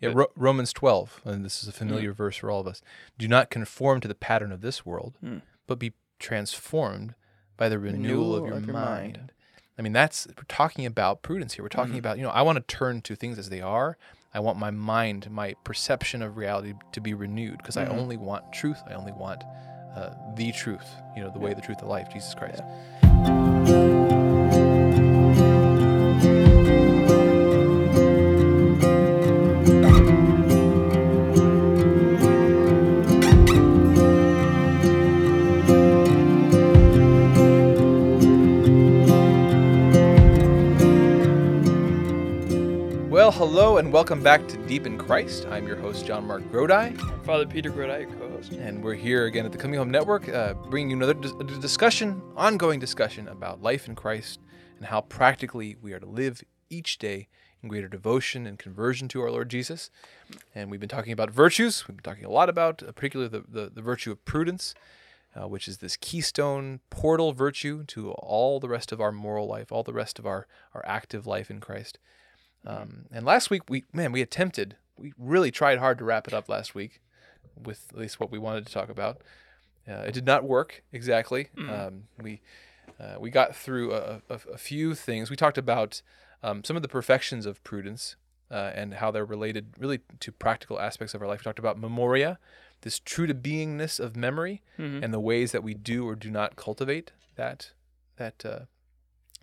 Yeah, Ro- Romans 12, and this is a familiar verse for all of us. Do not conform to the pattern of this world, Mm. but be transformed by the renewal, of, your, of your mind. mind. I mean, that's we're talking about prudence here. We're talking Mhm. about, you know, I want to turn to things as they are. I want my mind, my perception of reality to be renewed because Mhm. I only want truth. I only want uh, the truth, you know, the way, the truth, the life, Jesus Christ. Well, hello and welcome back to Deep in Christ. I'm your host, John Mark Grodi. Father Peter Grodi, your co-host. And we're here again at the Coming Home Network, uh, bringing you another dis- discussion, ongoing discussion about life in Christ and how practically we are to live each day in greater devotion and conversion to our Lord Jesus. And we've been talking about virtues. We've been talking a lot about, uh, particularly the, the, the virtue of prudence, uh, which is this keystone portal virtue to all the rest of our moral life, all the rest of our, our active life in Christ. Um, and last week, we man, we attempted, we really tried hard to wrap it up last week with at least what we wanted to talk about. Uh, it did not work exactly. Um, we uh, we got through a, a, a few things. We talked about um, some of the perfections of prudence uh, and how they're related really to practical aspects of our life. We talked about memoria, this true to beingness of memory, Mhm. and the ways that we do or do not cultivate that that uh,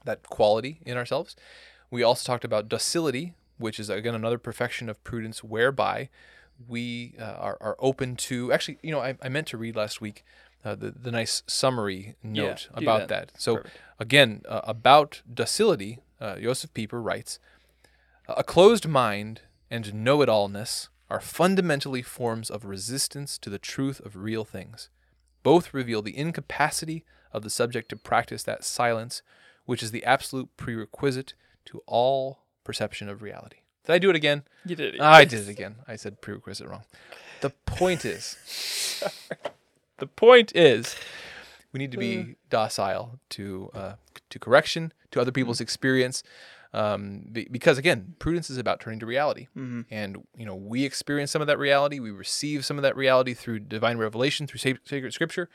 that quality in ourselves. We also talked about docility, which is again another perfection of prudence, whereby we uh, are, are open to. Actually, you know, I, I meant to read last week uh, the the nice summary note do about that. that. So Perfect. again, uh, about docility, uh, Josef Pieper writes: a closed mind and know-it-allness are fundamentally forms of resistance to the truth of real things. Both reveal the incapacity of the subject to practice that silence, which is the absolute prerequisite to all perception of reality. Did I do it again? You did it. I did it again. I said prerequisite wrong. The point is, the point is, we need to be docile to uh, to correction, to other people's experience, um, be, because again, prudence is about turning to reality, Mhm. and you know we experience some of that reality. We receive some of that reality through divine revelation, through sacred scripture,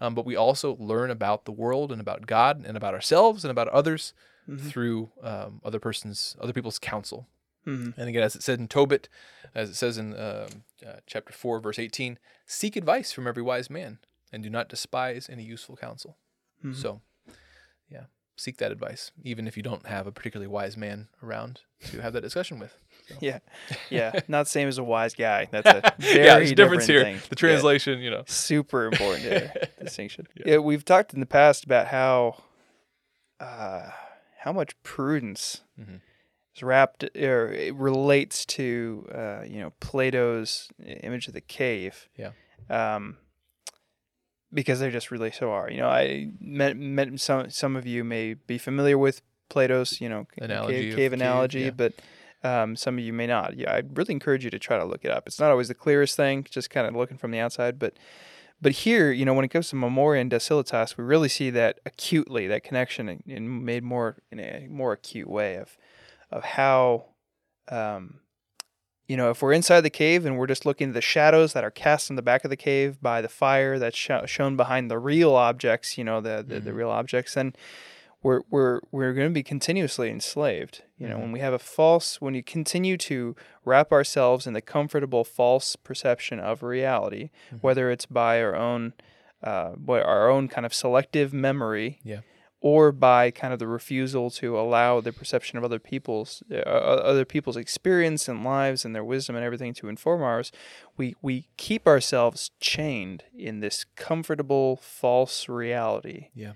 um, but we also learn about the world and about God and about ourselves and about others through um, other persons, other people's counsel. Mhm. And again, as it said in Tobit, as it says in um, uh, chapter 4, verse 18, seek advice from every wise man and do not despise any useful counsel. Mhm. So, yeah, seek that advice, even if you don't have a particularly wise man around to have that discussion with. Yeah, yeah. Not the same as a wise guy. That's a very yeah, there's a difference here. different thing. The Yeah. translation, you know. super important yeah, distinction. Yeah. Yeah. we've talked in the past about how uh, how much prudence Mhm. is wrapped or it relates to uh, you know Plato's image of the cave. Yeah. Um, because they just really so are. You know, I met, met some some of you may be familiar with Plato's you know Analogy cave, cave cave, analogy, yeah. but um, some of you may not. Yeah, I'd really encourage you to try to look it up. It's not always the clearest thing, just kind of looking from the outside, but but here, you know, when it comes to memoria and docilitas, we really see that acutely, that connection, and- and made more in a more acute way of of how, um, you know, if we're inside the cave and we're just looking at the shadows that are cast in the back of the cave by the fire that's sho- shown behind the real objects, you know, the the, the Mhm. real objects, then we're we're we're going to be continuously enslaved. You know, Mhm. when we have a false, when you continue to wrap ourselves in the comfortable false perception of reality, Mhm. whether it's by our own, uh, our own kind of selective memory, Yeah. or by kind of the refusal to allow the perception of other people's uh, other people's experience and lives and their wisdom and everything to inform ours, we we keep ourselves chained in this comfortable false reality. Yeah.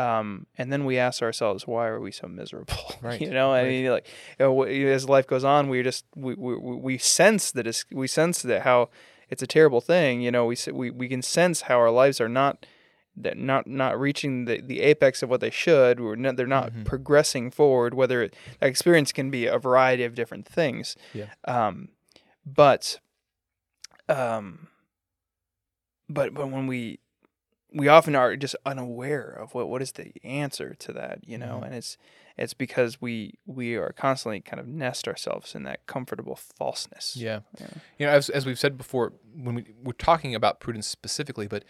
Um, and then we ask ourselves, why are we so miserable? Right, You know, I right. mean, like you know, as life goes on, we just we we, we sense that it's, we sense that how it's a terrible thing. You know, we we we can sense how our lives are not that not not reaching the, the apex of what they should. We're not, they're not Mhm. progressing forward. Whether it, that experience can be a variety of different things. Yeah. Um, but um, but but when we we often are just unaware of what what is the answer to that, you know, Mhm. and it's it's because we we are constantly kind of nest ourselves in that comfortable falseness. Yeah. Yeah. You know, as, as we've said before, when we, we're talking about prudence specifically, but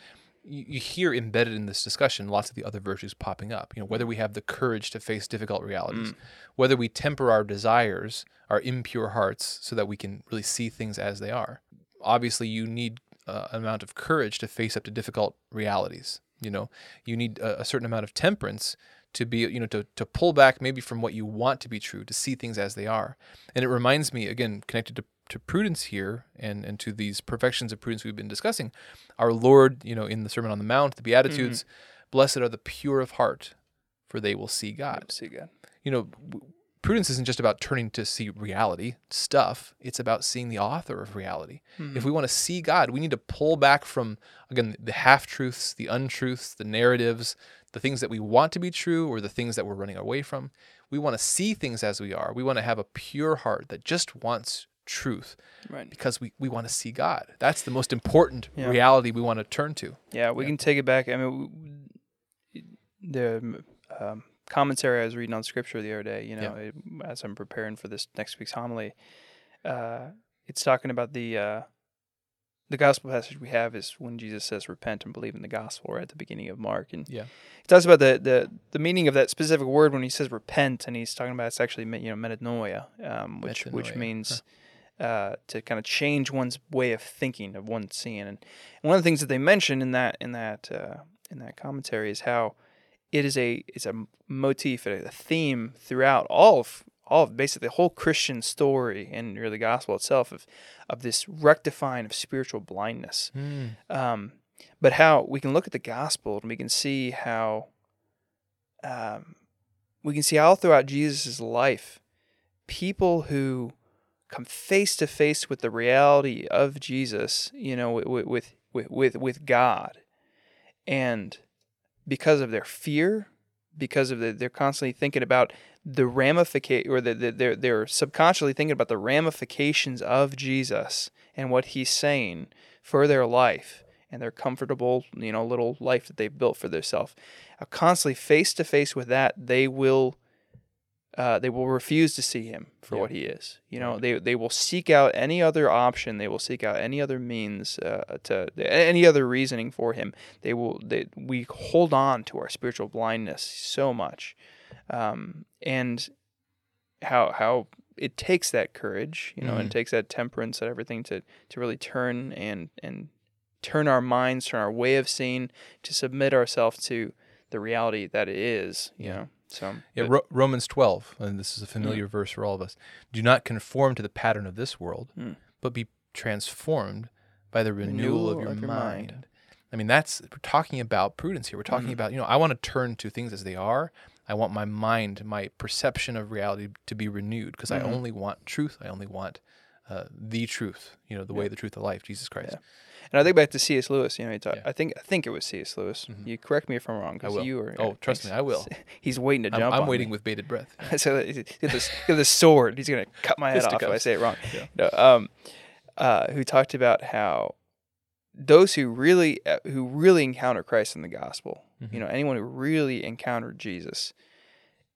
you, you hear embedded in this discussion lots of the other virtues popping up. You know, whether we have the courage to face difficult realities, whether we temper our desires, our impure hearts, so that we can really see things as they are. Obviously, you need uh, amount of courage to face up to difficult realities. You know, you need a, a certain amount of temperance to be, you know, to, to pull back maybe from what you want to be true, to see things as they are. And it reminds me, again, connected to, to prudence here and, and to these perfections of prudence we've been discussing, our Lord, you know, in the Sermon on the Mount, the Beatitudes, blessed are the pure of heart, for they will see God. See God. You know, prudence isn't just about turning to see reality, stuff, it's about seeing the author of reality. If we want to see God, we need to pull back from, again, the half truths, the untruths, the narratives, the things that we want to be true or the things that we're running away from. We want to see things as we are. We want to have a pure heart that just wants truth Right. because we, we want to see God. That's the most important Yeah. reality we want to turn to. Yeah, we Yeah. can take it back. I mean, the um, commentary I was reading on Scripture the other day, you know, it, as I'm preparing for this next week's homily, uh, it's talking about the uh, the gospel passage we have is when Jesus says, "Repent and believe in the gospel," right at the beginning of Mark, and Yeah. he talks about the, the the meaning of that specific word when he says repent, and he's talking about it's actually you know metanoia, um, which which Metanoia, means uh, to kind of change one's way of thinking of one's seeing. And one of the things that they mention in that in that uh, in that commentary is how it is a it's a motif, a theme throughout all of all of basically the whole Christian story and really the gospel itself of of this rectifying of spiritual blindness. Um, but how we can look at the gospel and we can see how um, we can see all throughout Jesus' life people who come face to face with the reality of Jesus, you know, with with with with, with God, and because of their fear, because of the, they're constantly thinking about the ramification, or the, the, they're they're subconsciously thinking about the ramifications of Jesus and what He's saying for their life and their comfortable, you know, little life that they've built for themselves. Constantly face to face with that, they will uh, they will refuse to see him for Yeah. what he is. You know, Right. they they will seek out any other option. They will seek out any other means uh, to any other reasoning for him. They will. They we hold on to our spiritual blindness so much, um, and how how it takes that courage, you know, and Mhm. it takes that temperance and everything to to really turn and and turn our minds, turn our way of seeing, to submit ourselves to the reality that it is. You Yeah. know, so Yeah, Ro- Romans 12, and this is a familiar verse for all of us. Do not conform to the pattern of this world, Mm. but be transformed by the renewal, of, your, mind. mind. I mean, that's we're talking about prudence here. We're talking Mhm. about, you know, I want to turn to things as they are. I want my mind, my perception of reality to be renewed because Mhm. I only want truth. I only want uh, the truth, you know, the way, the truth, the life, Jesus Christ. Yeah. And I think back to C.S. Lewis. You know, he taught, Yeah. I think I think it was C.S. Lewis. Mhm. You correct me if I'm wrong. I 'cause will. You were, Oh, trust me, I will. He's waiting to I'm, jump. I'm on waiting me. with bated breath. so he got this, he got this sword. He's gonna cut my head off if I say it wrong. Yeah. No, um, uh, who talked about how those who really uh, who really encounter Christ in the gospel, Mhm. you know, anyone who really encountered Jesus,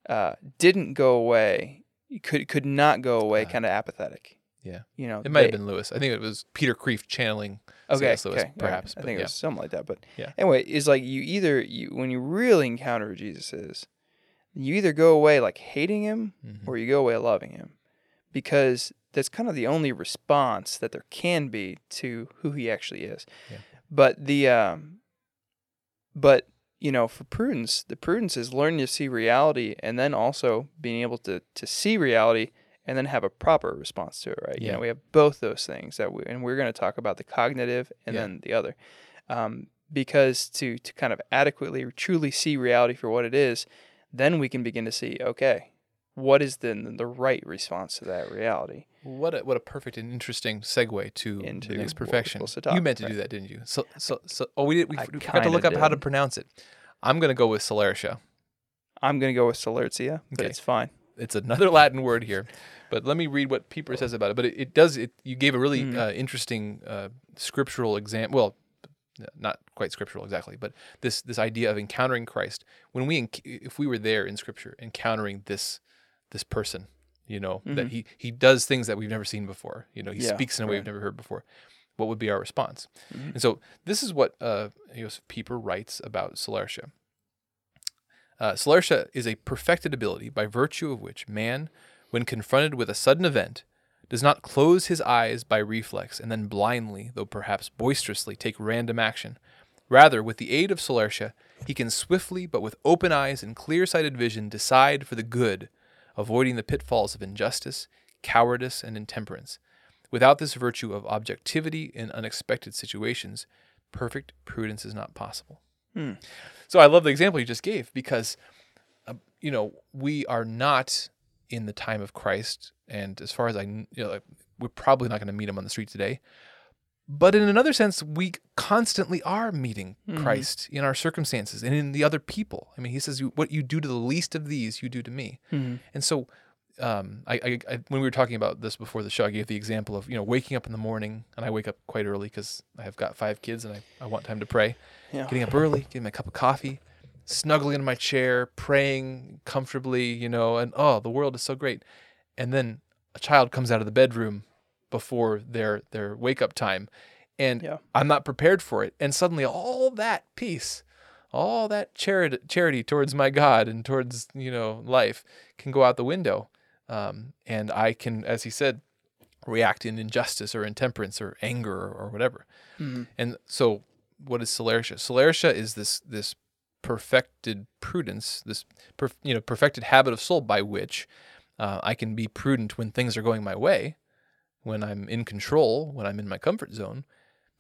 uh, didn't go away. Could could not go away, kind of apathetic. Yeah. You know, It might have been Lewis. I think it was Peter Kreeft channeling Okay, C.S. Lewis, okay, all right. perhaps. I think yeah. it was something like that. But Yeah. anyway, it's like you either you when you really encounter who Jesus is, you either go away like hating him Mhm. or you go away loving him, because that's kind of the only response that there can be to who he actually is. Yeah. But the um, but you know, for prudence, the prudence is learning to see reality and then also being able to to see reality and then have a proper response to it, right? You Yeah. know, we have both those things that we, and we're going to talk about the cognitive and Yeah. then the other. Um, because to to kind of adequately truly see reality for what it is, then we can begin to see, okay, what is then the right response to that reality? What a what a perfect and interesting segue to Into the next what we're perfection. to you talk, meto do that, didn't you? So so so. Oh, we did. We, we forgot to look up how to pronounce it. I'm gonna go with Celertia. I'm going to go with Solertia, but Okay. it's fine. It's another Latin word here, but let me read what Pieper says about it. But it, it does. It you gave a really Mhm. uh, interesting uh, scriptural example. Well, not quite scriptural exactly, but this this idea of encountering Christ when we if we were there in Scripture encountering this this person, you know that he he does things that we've never seen before. You know, he Yeah, speaks in a way right. we've never heard before. What would be our response? Mhm. And so this is what uh, Josef Pieper writes about Celertia. Uh, is a perfected ability by virtue of which man, when confronted with a sudden event, does not close his eyes by reflex and then blindly, though perhaps boisterously, take random action. Rather, with the aid of Celertia, he can swiftly but with open eyes and clear sighted vision decide for the good, avoiding the pitfalls of injustice, cowardice, and intemperance. Without this virtue of objectivity in unexpected situations, perfect prudence is not possible. Hmm. So I love the example you just gave because, uh, you know, we are not in the time of Christ, and as far as I, you know, like, we're probably not going to meet him on the street today. But in another sense, we constantly are meeting Mhm. Christ in our circumstances and in the other people. I mean, he says, "What you do to the least of these, you do to me." Mhm. And so, um, I, I, I when we were talking about this before the show, I gave the example of you know waking up in the morning, and I wake up quite early because I have got five kids and I, I want time to pray. Yeah. Getting up early, getting my cup of coffee, snuggling in my chair, praying comfortably, you know, and oh, the world is so great. And then a child comes out of the bedroom before their their wake up time, and Yeah. I'm not prepared for it, and suddenly all that peace, all that charity charity towards my God and towards you know life can go out the window, um, and I can, as he said, react in injustice or intemperance or anger or, or whatever. Mhm. And so, what is Celertia? Celertia is this this perfected prudence, this perf- you know perfected habit of soul by which uh, I can be prudent when things are going my way, when I'm in control, when I'm in my comfort zone,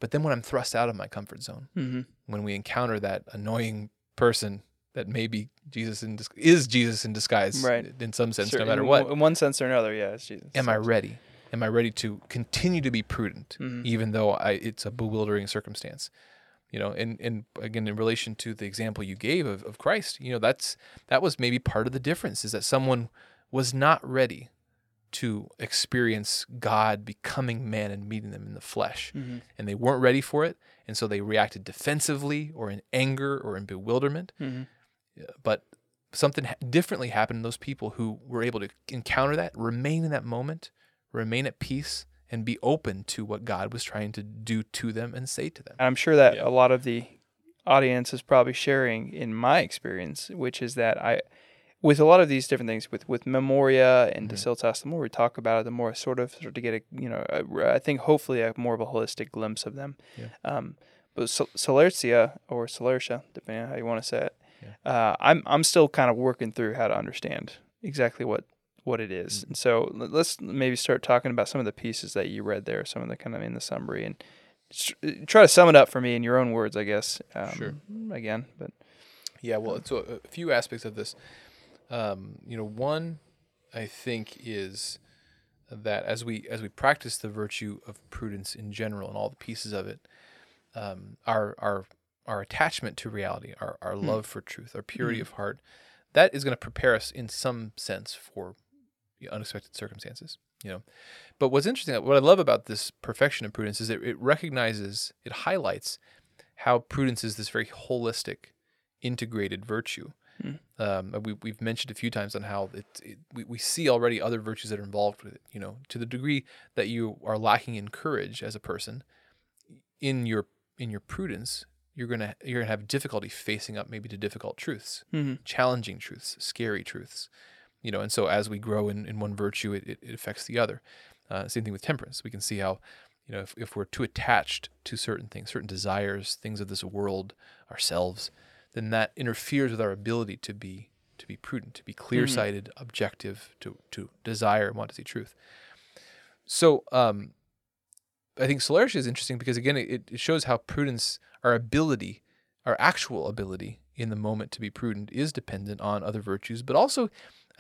but then when I'm thrust out of my comfort zone, Mhm. when we encounter that annoying person that maybe Jesus in dis- is Jesus in disguise, Right. in some sense, Sure, no matter in, what. In one sense or another, yeah. It's Jesus. Am I ready? Am I ready to continue to be prudent, Mhm. even though I, it's a bewildering circumstance? You know, and, and again, in relation to the example you gave of, of Christ, you know, that's that was maybe part of the difference is that someone was not ready to experience God becoming man and meeting them in the flesh. Mhm. And they weren't ready for it. And so they reacted defensively or in anger or in bewilderment. Mhm. But something differently happened in those people who were able to encounter that, remain in that moment, remain at peace, and be open to what God was trying to do to them and say to them. I'm sure that Yeah. a lot of the audience is probably sharing in my experience, which is that I, with a lot of these different things, with with Memoria and Mhm. Docilitas, the more we talk about it, the more I sort of sort of to get a you know a, I think hopefully a more of a holistic glimpse of them. Yeah. Um, but Celertia or Celertia, depending on how you want to say it, uh, I'm I'm still kind of working through how to understand exactly what what it is. Mm-hmm. And so let's maybe start talking about some of the pieces that you read there, some of the kind of in the summary, and s- try to sum it up for me in your own words, I guess. Um, Sure. Again, but Yeah, well, so a a few aspects of this. Um, you know, one I think is that as we as we practice the virtue of prudence in general and all the pieces of it, um, our our our attachment to reality, our our Hmm. love for truth, our purity Mhm. of heart, that is going to prepare us in some sense for unexpected circumstances. You know, but what's interesting, what I love about this perfection of prudence is that it recognizes, it highlights how prudence is this very holistic, integrated virtue. Mm. Um, we, we've mentioned a few times on how it, it we, we see already other virtues that are involved with it. You know, to the degree that you are lacking in courage as a person, in your in your prudence, you're gonna you're gonna have difficulty facing up maybe to difficult truths, Mhm. challenging truths, scary truths. You know, and so as we grow in, in one virtue, it, it, it affects the other. Uh, same thing with temperance. We can see how, you know, if, if we're too attached to certain things, certain desires, things of this world, ourselves, then that interferes with our ability to be to be prudent, to be clear sighted, objective, to to desire and want to see truth. So um, I think Celertia is interesting because again, it, it shows how prudence, our ability, our actual ability in the moment to be prudent, is dependent on other virtues, but also,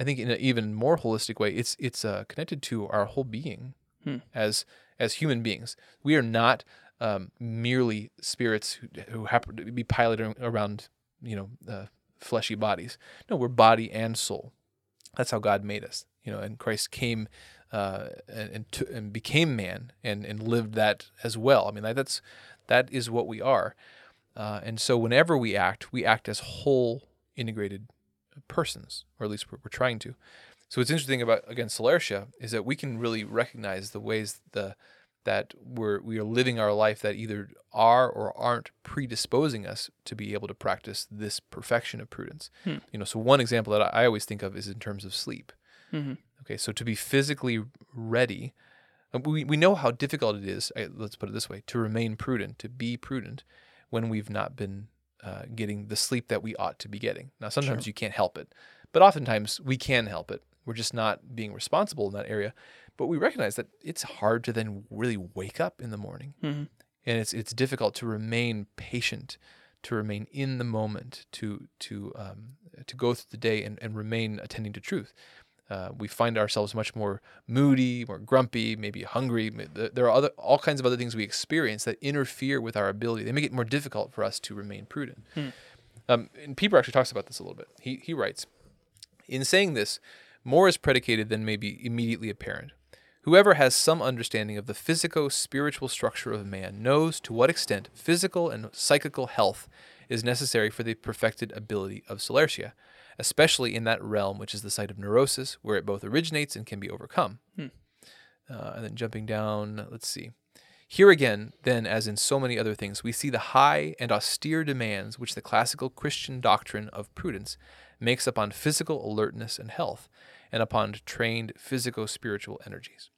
I think in an even more holistic way, it's it's uh, connected to our whole being Hmm. as as human beings. We are not um, merely spirits who, who happen to be piloting around, you know, uh, fleshy bodies. No, we're body and soul. That's how God made us. You know, and Christ came uh, and and, to, and became man and and lived that as well. I mean, that, that's That is what we are. Uh, and so whenever we act, we act as whole integrated persons, or at least we're, we're trying to. So what's interesting about again Solertia is that we can really recognize the ways the that we're we are living our life that either are or aren't predisposing us to be able to practice this perfection of prudence. Hmm. You know, so one example that I always think of is in terms of sleep. Mhm. Okay, so to be physically ready, we we know how difficult it is. Let's put it this way: to remain prudent, to be prudent, when we've not been uh, getting the sleep that we ought to be getting. Now, sometimes Sure. you can't help it, but oftentimes we can help it. We're just not being responsible in that area. But we recognize that it's hard to then really wake up in the morning, Mhm. and it's it's difficult to remain patient, to remain in the moment, to to um, to go through the day and, and remain attending to truth. Uh, we find ourselves much more moody, more grumpy, maybe hungry. There are other all kinds of other things we experience that interfere with our ability. They make it more difficult for us to remain prudent. Hmm. Um, and Pieper actually talks about this a little bit. He he writes, in saying this, more is predicated than may be immediately apparent. Whoever has some understanding of the physico spiritual structure of man knows to what extent physical and psychical health is necessary for the perfected ability of Solertia, especially in that realm which is the site of neurosis, where it both originates and can be overcome. Hmm. Uh, and then jumping down, let's see. Here again, then, as in so many other things, we see the high and austere demands which the classical Christian doctrine of prudence makes upon physical alertness and health, and upon trained physico spiritual energies.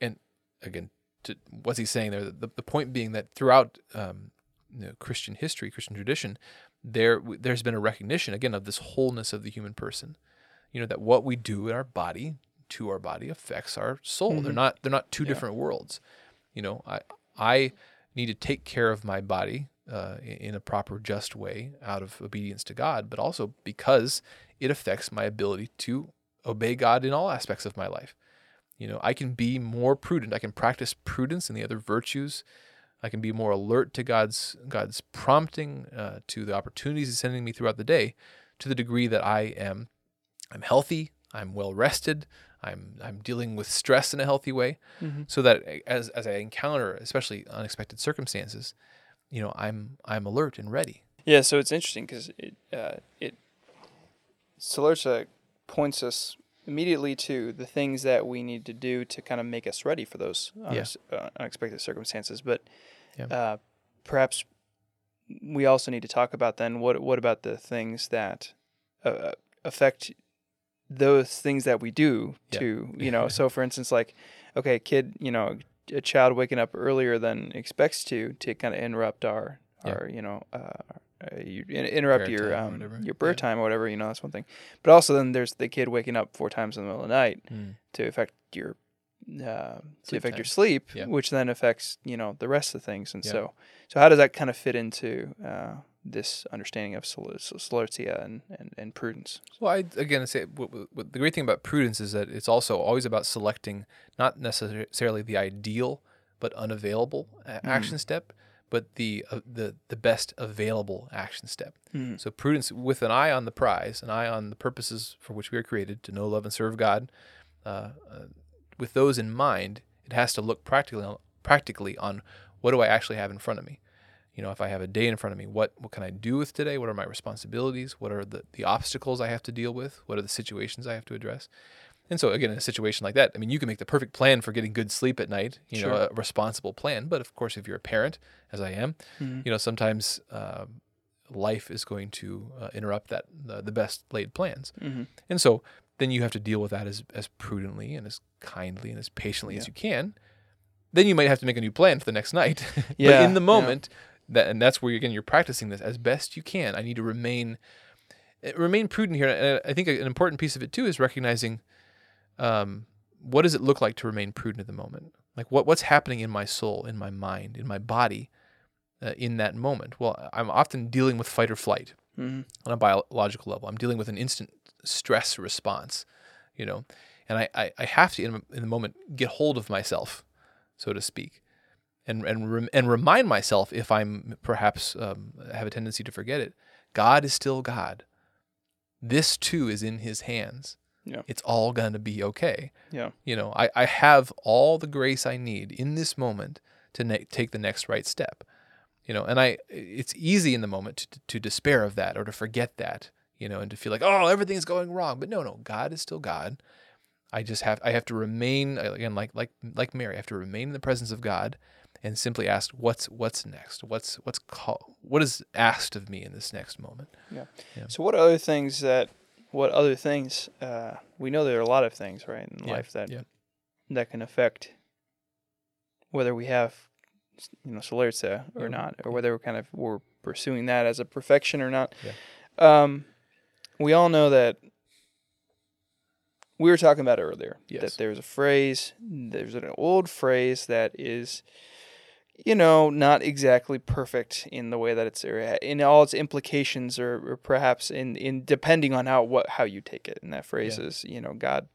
And again, to, what's he saying there? The, the point being that throughout um, you know, Christian history, Christian tradition, there there's been a recognition again of this wholeness of the human person. You know that what we do in our body to our body affects our soul. They're Mhm. not they're not two Yeah. different worlds. You know, I I need to take care of my body uh, in a proper, just way out of obedience to God, but also because it affects my ability to obey God in all aspects of my life. You know, I can be more prudent. I can practice prudence and the other virtues. I can be more alert to God's God's prompting, uh, to the opportunities He's sending me throughout the day, to the degree that I am I'm healthy, I'm well rested, I'm I'm dealing with stress in a healthy way, Mhm. so that as as I encounter especially unexpected circumstances, you know, I'm I'm alert and ready. Yeah, so it's interesting because it uh, it Solerta points us immediately to the things that we need to do to kind of make us ready for those unex- uh, unexpected circumstances. But Yeah. uh, perhaps we also need to talk about then what what about the things that uh, affect those things that we do Yeah. to you know so for instance like okay a kid you know a child waking up earlier than expects to to kind of interrupt our Yeah. our you know uh, uh, you interrupt your time um, your prayer Yeah. time or whatever you know that's one thing but also then there's the kid waking up four times in the middle of the night to affect your uh, to Sleep affect your sleep Yeah. which then affects you know the rest of the things and Yeah. so so how does that kind of fit into uh, this understanding of sol- solertia and, and, and prudence Well, I again say what, what the great thing about prudence is that it's also always about selecting not necessarily the ideal but unavailable Mm. action step, but the uh, the the best available action step. Mm. So prudence with an eye on the prize, an eye on the purposes for which we are created to know, love, and serve God. Uh, uh, with those in mind, it has to look practically on, practically on what do I actually have in front of me. You know, if I have a day in front of me, what what can I do with today? What are my responsibilities? What are the the obstacles I have to deal with? What are the situations I have to address? And so, again, in a situation like that, I mean, you can make the perfect plan for getting good sleep at night. You know, a responsible plan. But of course, if you're a parent, as I am, Mhm. you know, sometimes um, life is going to uh, interrupt that the, the best laid plans, Mhm. and so then you have to deal with that as as prudently and as kindly and as patiently as you can. Then you might have to make a new plan for the next night. but Yeah, in the yeah. moment, that and that's where again you're practicing this as best you can. I need to remain eh, remain prudent here. And I think an important piece of it too is recognizing um, what does it look like to remain prudent at the moment. Like what what's happening in my soul, in my mind, in my body, uh, in that moment. Well, I'm often dealing with fight or flight Mhm. on a biological level. I'm dealing with an instant stress response, you know, and I, I, I have to, in, in the moment, get hold of myself, so to speak, and and rem- and remind myself if I'm perhaps um, have a tendency to forget it. God is still God. This too is in His hands. Yeah. It's all gonna be okay. Yeah. You know, I, I have all the grace I need in this moment to ne- take the next right step. You know, and I it's easy in the moment to to despair of that or to forget that, you know, and to feel like, "Oh, everything's going wrong." But no, no, God is still God. I just have I have to remain again like like like Mary, I have to remain in the presence of God and simply ask what's what's next what's what's call, what is asked of me in this next moment Yeah. Yeah. So what are other things that what other things uh, we know there are a lot of things right in Yeah, life that yeah. that can affect whether we have you know solerza or Yeah, not or whether we're kind of we're pursuing that as a perfection or not. Um, we all know that we were talking about earlier Yes. that there's a phrase there's an old phrase that is you know not exactly perfect in the way that it's uh, in all its implications or, or perhaps in in depending on how what how you take it and that phrase Yeah. is you know god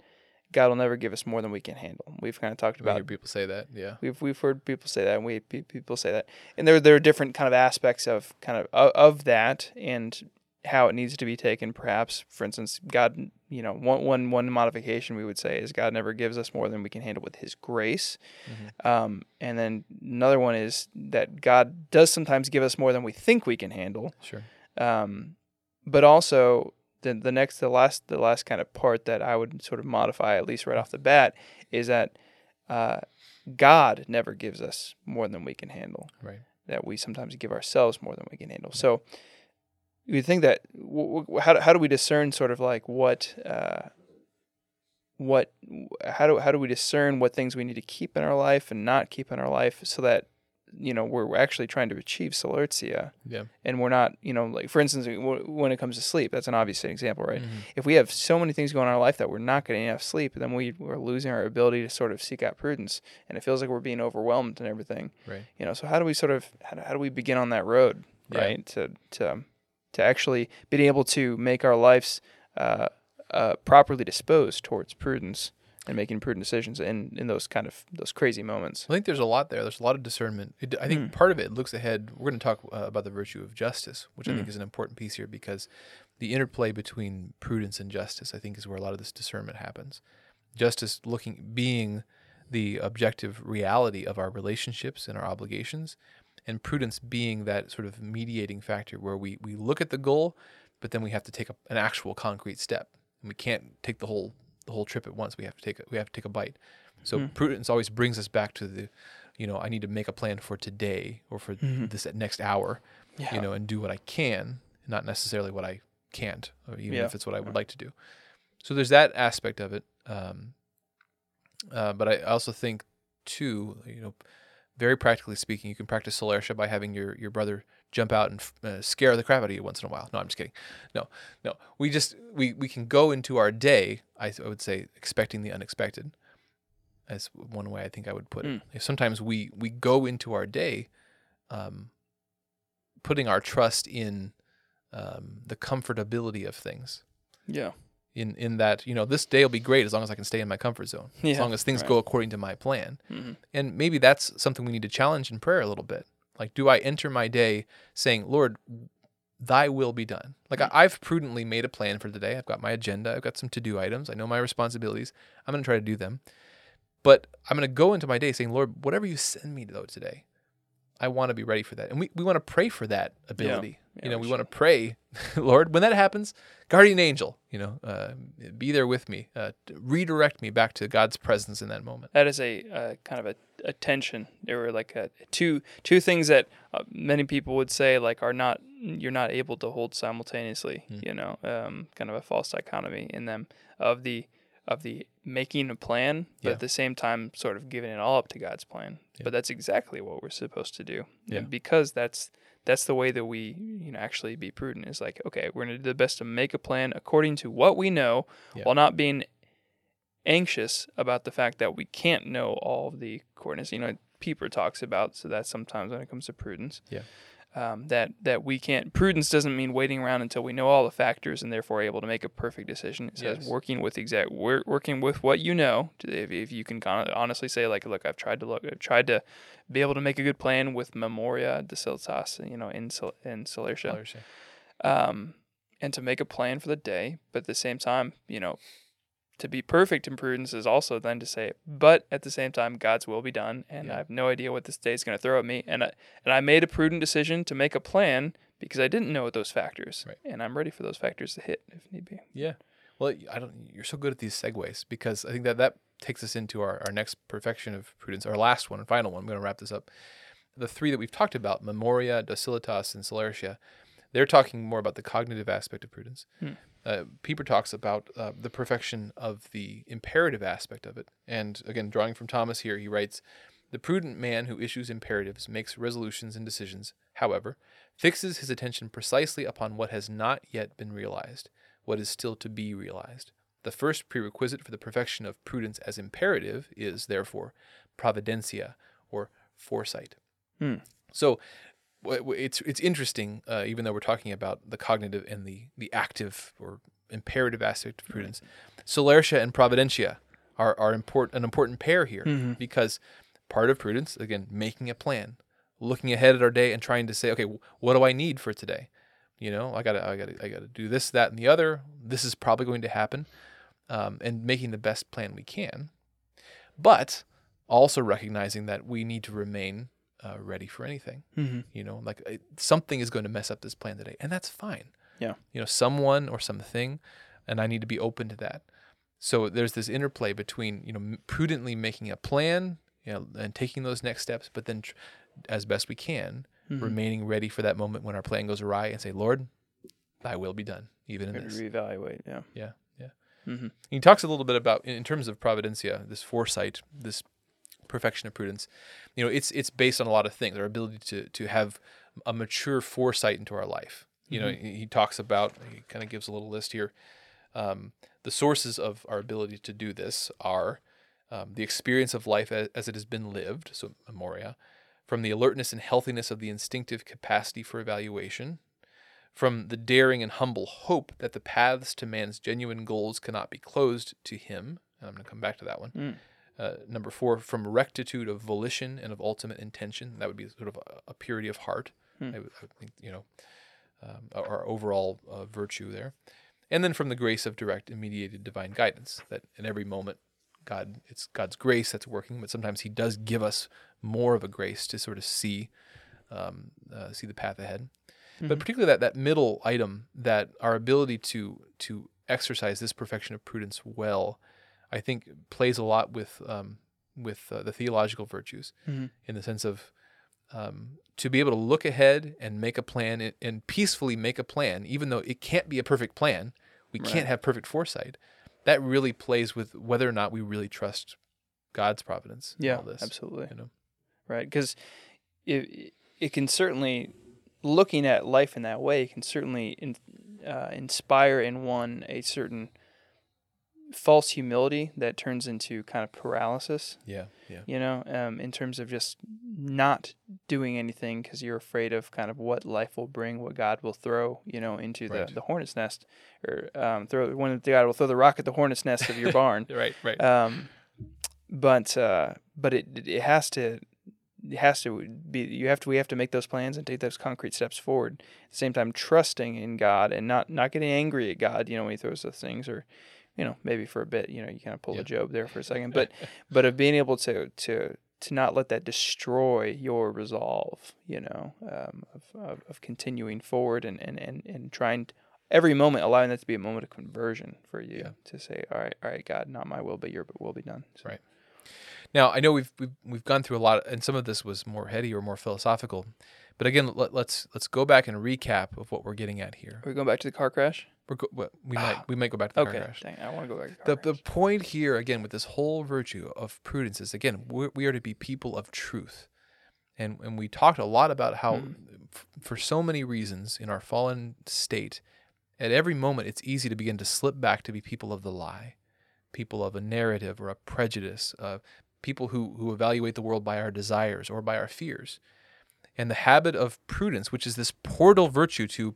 god will never give us more than we can handle we've kind of talked we hear about people say that yeah We've we've heard people say that, and we people say that, and there there are different kind of aspects of kind of, of that and how it needs to be taken. Perhaps, for instance, God, you know, one one one modification we would say is God never gives us more than we can handle with His grace, Mhm. um, and then another one is that God does sometimes give us more than we think we can handle, sure um, but also the the next the last the last kind of part that I would sort of modify at least right off the bat is that uh, God never gives us more than we can handle. right That we sometimes give ourselves more than we can handle. So you think that w- w- how do- how do we discern sort of like what uh, what how do how do we discern what things we need to keep in our life and not keep in our life so that you know we're, we're actually trying to achieve solertia yeah and we're not, you know, like for instance, w- when it comes to sleep, that's an obvious example, right? Mhm. If we have so many things going on in our life that we're not getting enough sleep, then we, we're losing our ability to sort of seek out prudence, and it feels like we're being overwhelmed and everything, right you know. So how do we sort of how do, how do we begin on that road, Yeah. right? To to to actually being able to make our lives uh, uh, properly disposed towards prudence and making prudent decisions in in those kind of those crazy moments. I think there's a lot there. There's a lot of discernment. It, I think Mm. part of it looks ahead. We're going to talk uh, about the virtue of justice, which I think Mm. is an important piece here because the interplay between prudence and justice, I think, is where a lot of this discernment happens. Justice looking being the objective reality of our relationships and our obligations, and prudence being that sort of mediating factor where we we look at the goal, but then we have to take a, an actual concrete step, and we can't take the whole the whole trip at once. We have to take a, we have to take a bite. So Mm. prudence always brings us back to the, you know, I need to make a plan for today or for Mhm. this next hour, Yeah. you know, and do what I can, not necessarily what I can't, or even Yeah. if it's what I would Yeah. like to do. So there's that aspect of it. Um, uh, but I also think too, you know, very practically speaking, you can practice Solersha by having your, your brother jump out and uh, scare the crap out of you once in a while. No, I'm just kidding. No, no, we just we we can go into our day. I, I would say expecting the unexpected. As one way I think I would put it. Sometimes we we go into our day, um, putting our trust in um, the comfortability of things. yeah. In in that you know this day will be great as long as I can stay in my comfort zone. Yeah, As long as things right. go according to my plan. Mhm. And maybe that's something we need to challenge in prayer a little bit. Like, do I enter my day saying, Lord, thy will be done? Like, Mm. I I've prudently made a plan for the day. I've got my agenda. I've got some to do items. I know my responsibilities. I'm going to try to do them. But I'm going to go into my day saying, Lord, whatever you send me though today, I want to be ready for that. And we, we want to pray for that ability. Yeah, you know, we we want to pray, Lord, when that happens, guardian angel, you know, uh, be there with me, uh, redirect me back to God's presence in that moment. that is a uh, kind of a, a tension. There were like a, two two things that uh, many people would say like are not you're not able to hold simultaneously. Hmm. You know, um, kind of a false dichotomy in them of the of the making a plan, but Yeah. at the same time sort of giving it all up to God's plan. Yeah. But that's exactly what we're supposed to do. Yeah. And because that's that's the way that we you know actually be prudent is like okay we're going to do the best to make a plan according to what we know while not being anxious about the fact that we can't know all of the coordinates. You know, Pieper talks about so that sometimes when it comes to prudence, Yeah. Um, that that we can't. Prudence doesn't mean waiting around until we know all the factors and therefore able to make a perfect decision. It says Yes. working with exact wor- working with what you know. If, if you can con- honestly say like, look, I've tried to look, I've tried to be able to make a good plan with Memoria docilitas, you know, in in Solertia um, and to make a plan for the day, but at the same time, you know, to be perfect in prudence is also then to say, but at the same time, God's will be done, and Yeah. I have no idea what this day is going to throw at me, and I, and I made a prudent decision to make a plan because I didn't know what those factors, Right. and I'm ready for those factors to hit if need be. Yeah. Well, I don't. You're so good at these segues because I think that that takes us into our, our next perfection of prudence, our last one and final one. I'm going to wrap this up. The three that we've talked about, memoria, docilitas, and celertia, they're talking more about the cognitive aspect of prudence. Hmm. Uh, Pieper talks about uh, the perfection of the imperative aspect of it. And again, drawing from Thomas here, he writes, the prudent man who issues imperatives makes resolutions and decisions, however, fixes his attention precisely upon what has not yet been realized, what is still to be realized. The first prerequisite for the perfection of prudence as imperative is, therefore, providentia, or foresight. Hmm. So it's it's interesting, uh, even though we're talking about the cognitive and the the active or imperative aspect of prudence. Solertia and providentia are are important an important pair here Mhm. because part of prudence, again, making a plan, looking ahead at our day and trying to say, okay, what do I need for today? You know, I gotta I gotta I gotta do this, that, and the other. This is probably going to happen, um, and making the best plan we can, but also recognizing that we need to remain uh, ready for anything Mm-hmm. you know like it, something is going to mess up this plan today and that's fine Yeah. you know someone or something and i need to be open to that so there's this interplay between you know prudently making a plan you know and taking those next steps but then tr- as best we can Mhm. remaining ready for that moment when our plan goes awry and say lord thy will be done even in Maybe this reevaluate. Yeah. yeah yeah Mm-hmm. he talks a little bit about in terms of providencia, this foresight, this perfection of prudence. You know, it's it's based on a lot of things. Our ability to to have a mature foresight into our life. You know, he, he talks about he kind of gives a little list here. Um, the sources of our ability to do this are um, the experience of life as, as it has been lived, so memoria, from the alertness and healthiness of the instinctive capacity for evaluation, from the daring and humble hope that the paths to man's genuine goals cannot be closed to him. And I'm going to come back to that one. Mm. Uh, number four, from rectitude of volition and of ultimate intention. That would be sort of a, a purity of heart. Hmm. I, I think, you know, um, our, overall uh, virtue there. And then from the grace of direct and mediated divine guidance, that in every moment, God, it's God's grace that's working, but sometimes He does give us more of a grace to sort of see, um, uh, see the path ahead but particularly that that middle item that our ability to to exercise this perfection of prudence well i think plays a lot with um, with uh, the theological virtues Mhm. in the sense of um, to be able to look ahead and make a plan and, and peacefully make a plan even though it can't be a perfect plan we Right. can't have perfect foresight that really plays with whether or not we really trust god's providence in Yeah. all this Absolutely. you know right? Because it it can certainly looking at life in that way can certainly in, uh, inspire in one a certain false humility that turns into kind of paralysis. yeah yeah You know, um, in terms of just not doing anything because you're afraid of kind of what life will bring, what God will throw, you know, into Right. the, the hornet's nest, or um, throw when God will throw the rock at the hornet's nest of your barn. right right Um, but uh, but it it has to it has to be you have to we have to make those plans and take those concrete steps forward. At the same time, trusting in God and not not getting angry at God. You know when He throws those things or. You know, maybe for a bit, you know, you kind of pull Yeah. a Job there for a second, but but of being able to to to not let that destroy your resolve, you know, um, of, of of continuing forward and and and and trying to, every moment allowing that to be a moment of conversion for you Yeah. to say, all right, all right, God, not my will, but your will be done. So, Right. Now I know we've we've we've gone through a lot, and some of this was more heady or more philosophical. But again, let, let's let's go back and recap of what we're getting at here. Are we going back to the car crash? We're go, well, we might we might go back to the Okay, car crash. dang, I want to go back to the The the point here again with this whole virtue of prudence is again we're, we are to be people of truth, and and we talked a lot about how Hmm. f- for so many reasons in our fallen state, at every moment it's easy to begin to slip back to be people of the lie, people of a narrative or a prejudice, uh, people who who evaluate the world by our desires or by our fears, and the habit of prudence, which is this portal virtue to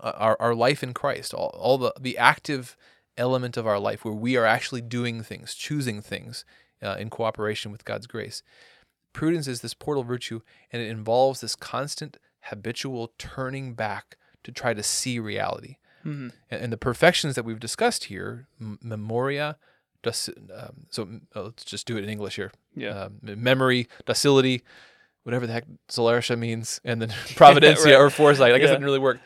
uh, our, our life in Christ, all, all the, the active element of our life where we are actually doing things, choosing things uh, in cooperation with God's grace. Prudence is this portal virtue, and it involves this constant habitual turning back to try to see reality. Mhm. And, and the perfections that we've discussed here, m- memoria, doc- um, so uh, let's just do it in English here. Yeah. Um, memory, docility, whatever the heck Solerisha means, and then providencia Right. or foresight. I guess Yeah. it didn't really work.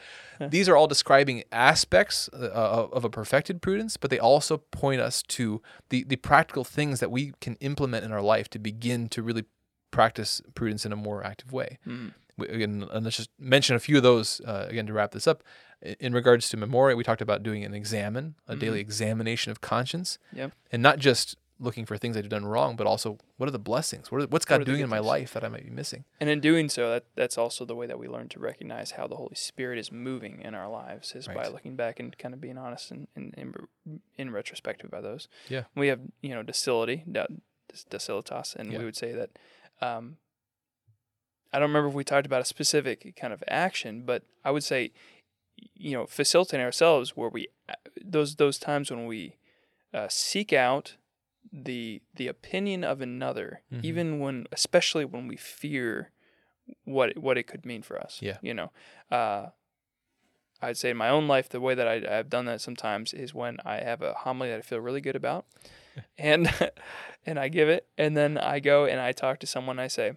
These are all describing aspects uh, of of a perfected prudence, but they also point us to the, the practical things that we can implement in our life to begin to really practice prudence in a more active way. Mhm. We- Again, and let's just mention a few of those uh, again to wrap this up. In regards to memoria, we talked about doing an examine, a daily examination of conscience, Yep. and not just looking for things I've done wrong, but also what are the blessings? What are, what's What God are doing in my life that I might be missing? And in doing so, that that's also the way that we learn to recognize how the Holy Spirit is moving in our lives is by looking back and kind of being honest and in, in, in retrospective about those. Yeah. We have, you know, docility, docilitas, and Yeah. we would say that um, I don't remember if we talked about a specific kind of action, but I would say, you know, facilitating ourselves where we those those times when we uh, seek out the the opinion of another, Mhm. even when, especially when we fear what what it could mean for us. Yeah. you know, uh, I'd say in my own life, the way that I, I've done that sometimes is when I have a homily that I feel really good about, and and I give it, and then I go and I talk to someone. I say,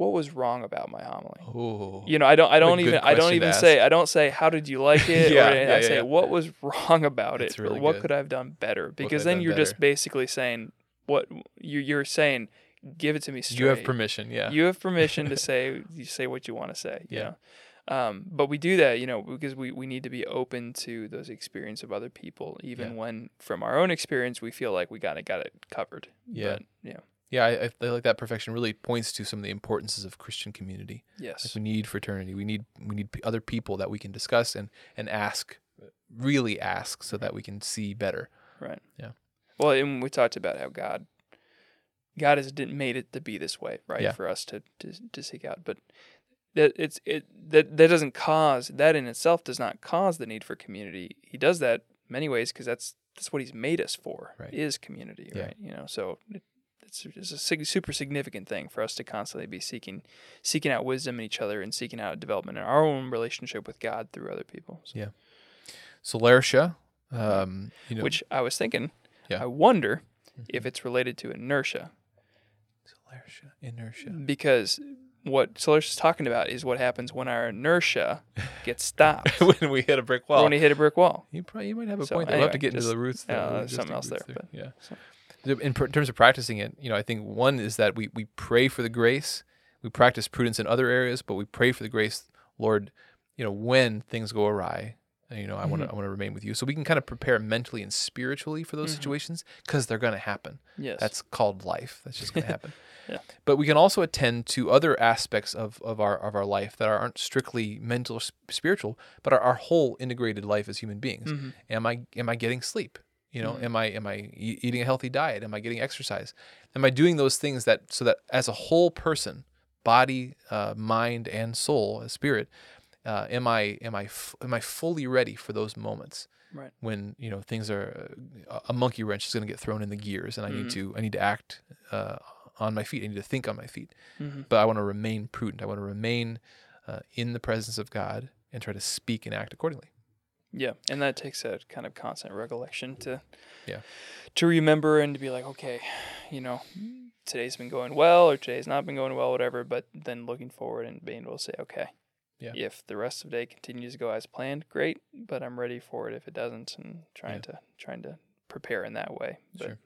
"What was wrong about my homily?" Oh, You know, I don't. I don't even. I don't even say. I don't say. How did you like it? Yeah, or, yeah, I yeah, say, what was wrong about That's it? really or what good. could I have done better? Because then you're just basically saying what you you're saying. Give it to me straight. you have permission. Yeah, You have permission to say you say what you want to say. You Yeah. know? Um, but we do that, you know, because we, we need to be open to those experience of other people, even when from our own experience we feel like we kind of got it covered. Yeah. But, yeah. Yeah. I, I feel like that perfection really points to some of the importances of Christian community. Like Yes. we need fraternity. We need we need other people that we can discuss and and ask, really ask, so that we can see better. Right. Yeah. Well, and we talked about how God, God has didn't made it to be this way, right? Yeah. For us to, to to seek out, but that it's it that that doesn't cause that in itself does not cause the need for community. He does that many ways because that's that's what He's made us for Right. is community, Yeah. right? You know, so. It, it's, it's a super significant thing for us to constantly be seeking, seeking out wisdom in each other and seeking out development in our own relationship with God through other people. So- Yeah. solertia, um, you know, Which I was thinking, Yeah. I wonder Mhm. if it's related to inertia solertia, inertia. because what Solar's is talking about is what happens when our inertia gets stopped when we hit a brick or wall. when you hit a brick wall. You probably you might have a So, point. there. we'll have to anyway, get into the roots. yeah, the there's something else there. there, Yeah. so- In pr- terms of practicing it, you know, I think one is that we we pray for the grace. We practice prudence in other areas, but we pray for the grace, Lord. You know, when things go awry, you know, I want to Mhm. I want to remain with you, so we can kind of prepare mentally and spiritually for those Mhm. situations because they're going to happen. Yes. That's called life. That's just going to happen. Yeah. But we can also attend to other aspects of, of our of our life that aren't strictly mental, or sp- spiritual, but are our whole integrated life as human beings. Mhm. Am I am I getting sleep? You know, Mhm. am I am I eating a healthy diet? Am I getting exercise? Am I doing those things that so that as a whole person, body, uh, mind, and soul, spirit, uh, am I am I f- am I fully ready for those moments? Right. when you know things are uh, a monkey wrench is going to get thrown in the gears and i need Mhm. to i need to act uh, on my feet i need to think on my feet Mhm. but i want to remain prudent i want to remain uh, in the presence of god and try to speak and act accordingly Yeah, and that takes a kind of constant recollection to Yeah. to remember and to be like, okay, you know, today's been going well or today's not been going well, whatever. But then looking forward and being able to say, okay, Yeah. if the rest of the day continues to go as planned, great. But I'm ready for it if it doesn't, and trying Yeah. to trying to prepare in that way. But, Sure.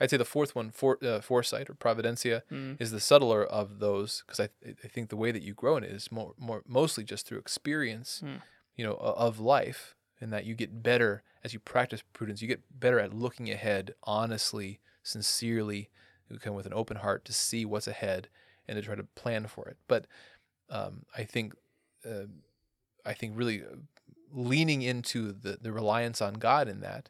i'd say the fourth one for, uh, foresight or providentia mm, is the subtler of those because I, I think the way that you grow in it is more, more mostly just through experience Mm. You know of life and that you get better as you practice prudence you get better at looking ahead honestly sincerely you come with an open heart to see what's ahead and to try to plan for it. But um, i think uh, i think really uh, leaning into the, the reliance on god in that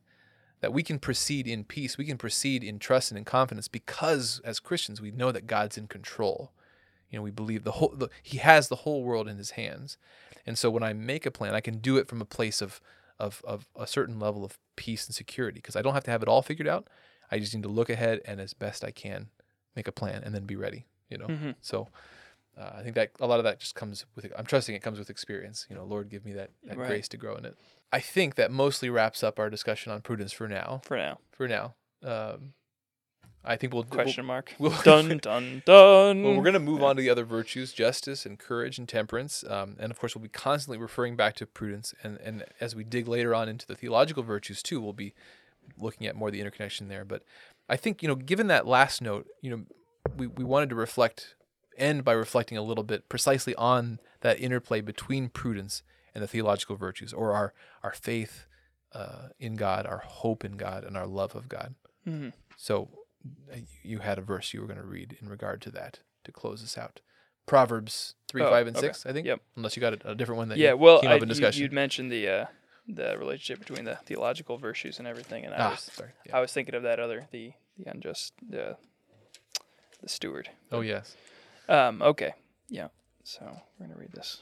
that we can proceed in peace we can proceed in trust and in confidence because as christians we know that god's in control. You know we believe the whole the, he has the whole world in his hands and so when i make a plan i can do it from a place of of, of a certain level of peace and security because i don't have to have it all figured out i just need to look ahead and as best i can make a plan and then be ready you know mhm. so uh, I think that a lot of that just comes with. I'm trusting it comes with experience. You know, Lord, give me that, that Right. grace to grow in it. I think that mostly wraps up our discussion on prudence for now. For now. For now, um, I think we'll Question mark. we'll- dun dun dun. Well, we're going to move on to the other virtues, justice and courage and temperance. Um, and of course, we'll be constantly referring back to prudence. And, and as we dig later on into the theological virtues too, we'll be looking at more the interconnection there. But I think, you know, given that last note, you know, we, we wanted to reflect, end by reflecting a little bit precisely on that interplay between prudence and the theological virtues or our, our faith uh, in God, our hope in God, and our love of God. Mhm. So you had a verse you were going to read in regard to that to close us out. Proverbs 3, Oh, 5, and okay. 6, I think. Yep. Unless you got a, a different one that Yeah, you well, came I, up in You, would mentioned the uh, the relationship between the theological virtues and everything, and I ah, was sorry. Yeah. I was thinking of that other the the unjust the the steward. oh, yes. Um. Okay. Yeah. So we're gonna read this.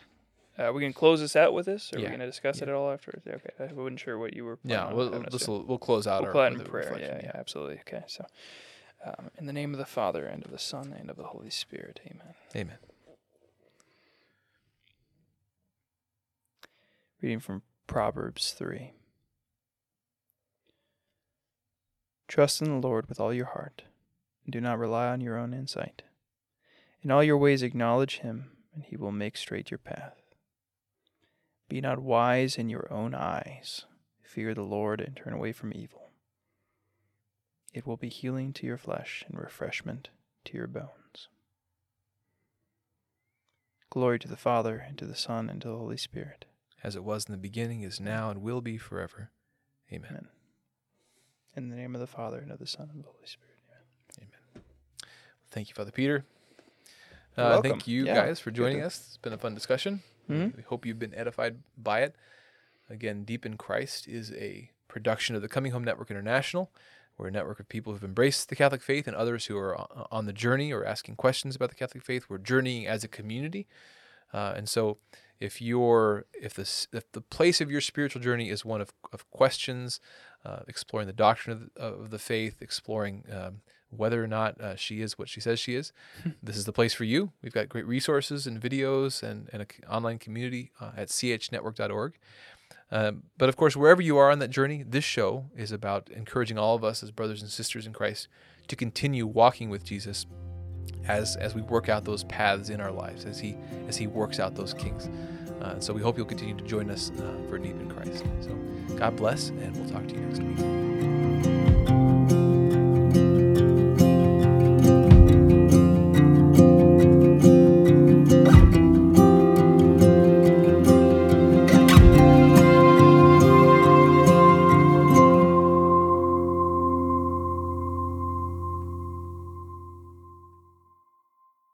Uh, we can close this out with this, or are we gonna discuss it at all after? Okay. I wasn't sure what you were. Yeah, we'll, this will, we'll close out We'll our out in a prayer. Yeah, yeah, absolutely. Okay. So, um, in the name of the Father and of the Son and of the Holy Spirit. Amen. Amen. Reading from Proverbs 3. Trust in the Lord with all your heart, and do not rely on your own insight. In all your ways acknowledge him, and he will make straight your path. Be not wise in your own eyes. Fear the Lord and turn away from evil. It will be healing to your flesh and refreshment to your bones. Glory to the Father, and to the Son, and to the Holy Spirit. As it was in the beginning, is now, and will be forever. Amen. Amen. In the name of the Father, and of the Son, and of the Holy Spirit. Amen. Amen. Thank you, Father Peter. Uh, thank you Yeah, guys for joining us. It's been a fun discussion. Mhm. We hope you've been edified by it. Again, Deep in Christ is a production of the Coming Home Network International. We're a network of people who've embraced the Catholic faith and others who are on the journey or asking questions about the Catholic faith. We're journeying as a community. Uh, and so if you're if the if the place of your spiritual journey is one of, of questions, uh, exploring the doctrine of the, of the faith, exploring um, whether or not uh, she is what she says she is, this is the place for you. We've got great resources and videos and, and an online community uh, at chnetwork.org. Um, but of course, wherever you are on that journey, this show is about encouraging all of us as brothers and sisters in Christ to continue walking with Jesus as as we work out those paths in our lives, as he as he works out those kings. Uh, so we hope you'll continue to join us uh, for Deep in Christ. So God bless, and we'll talk to you next week.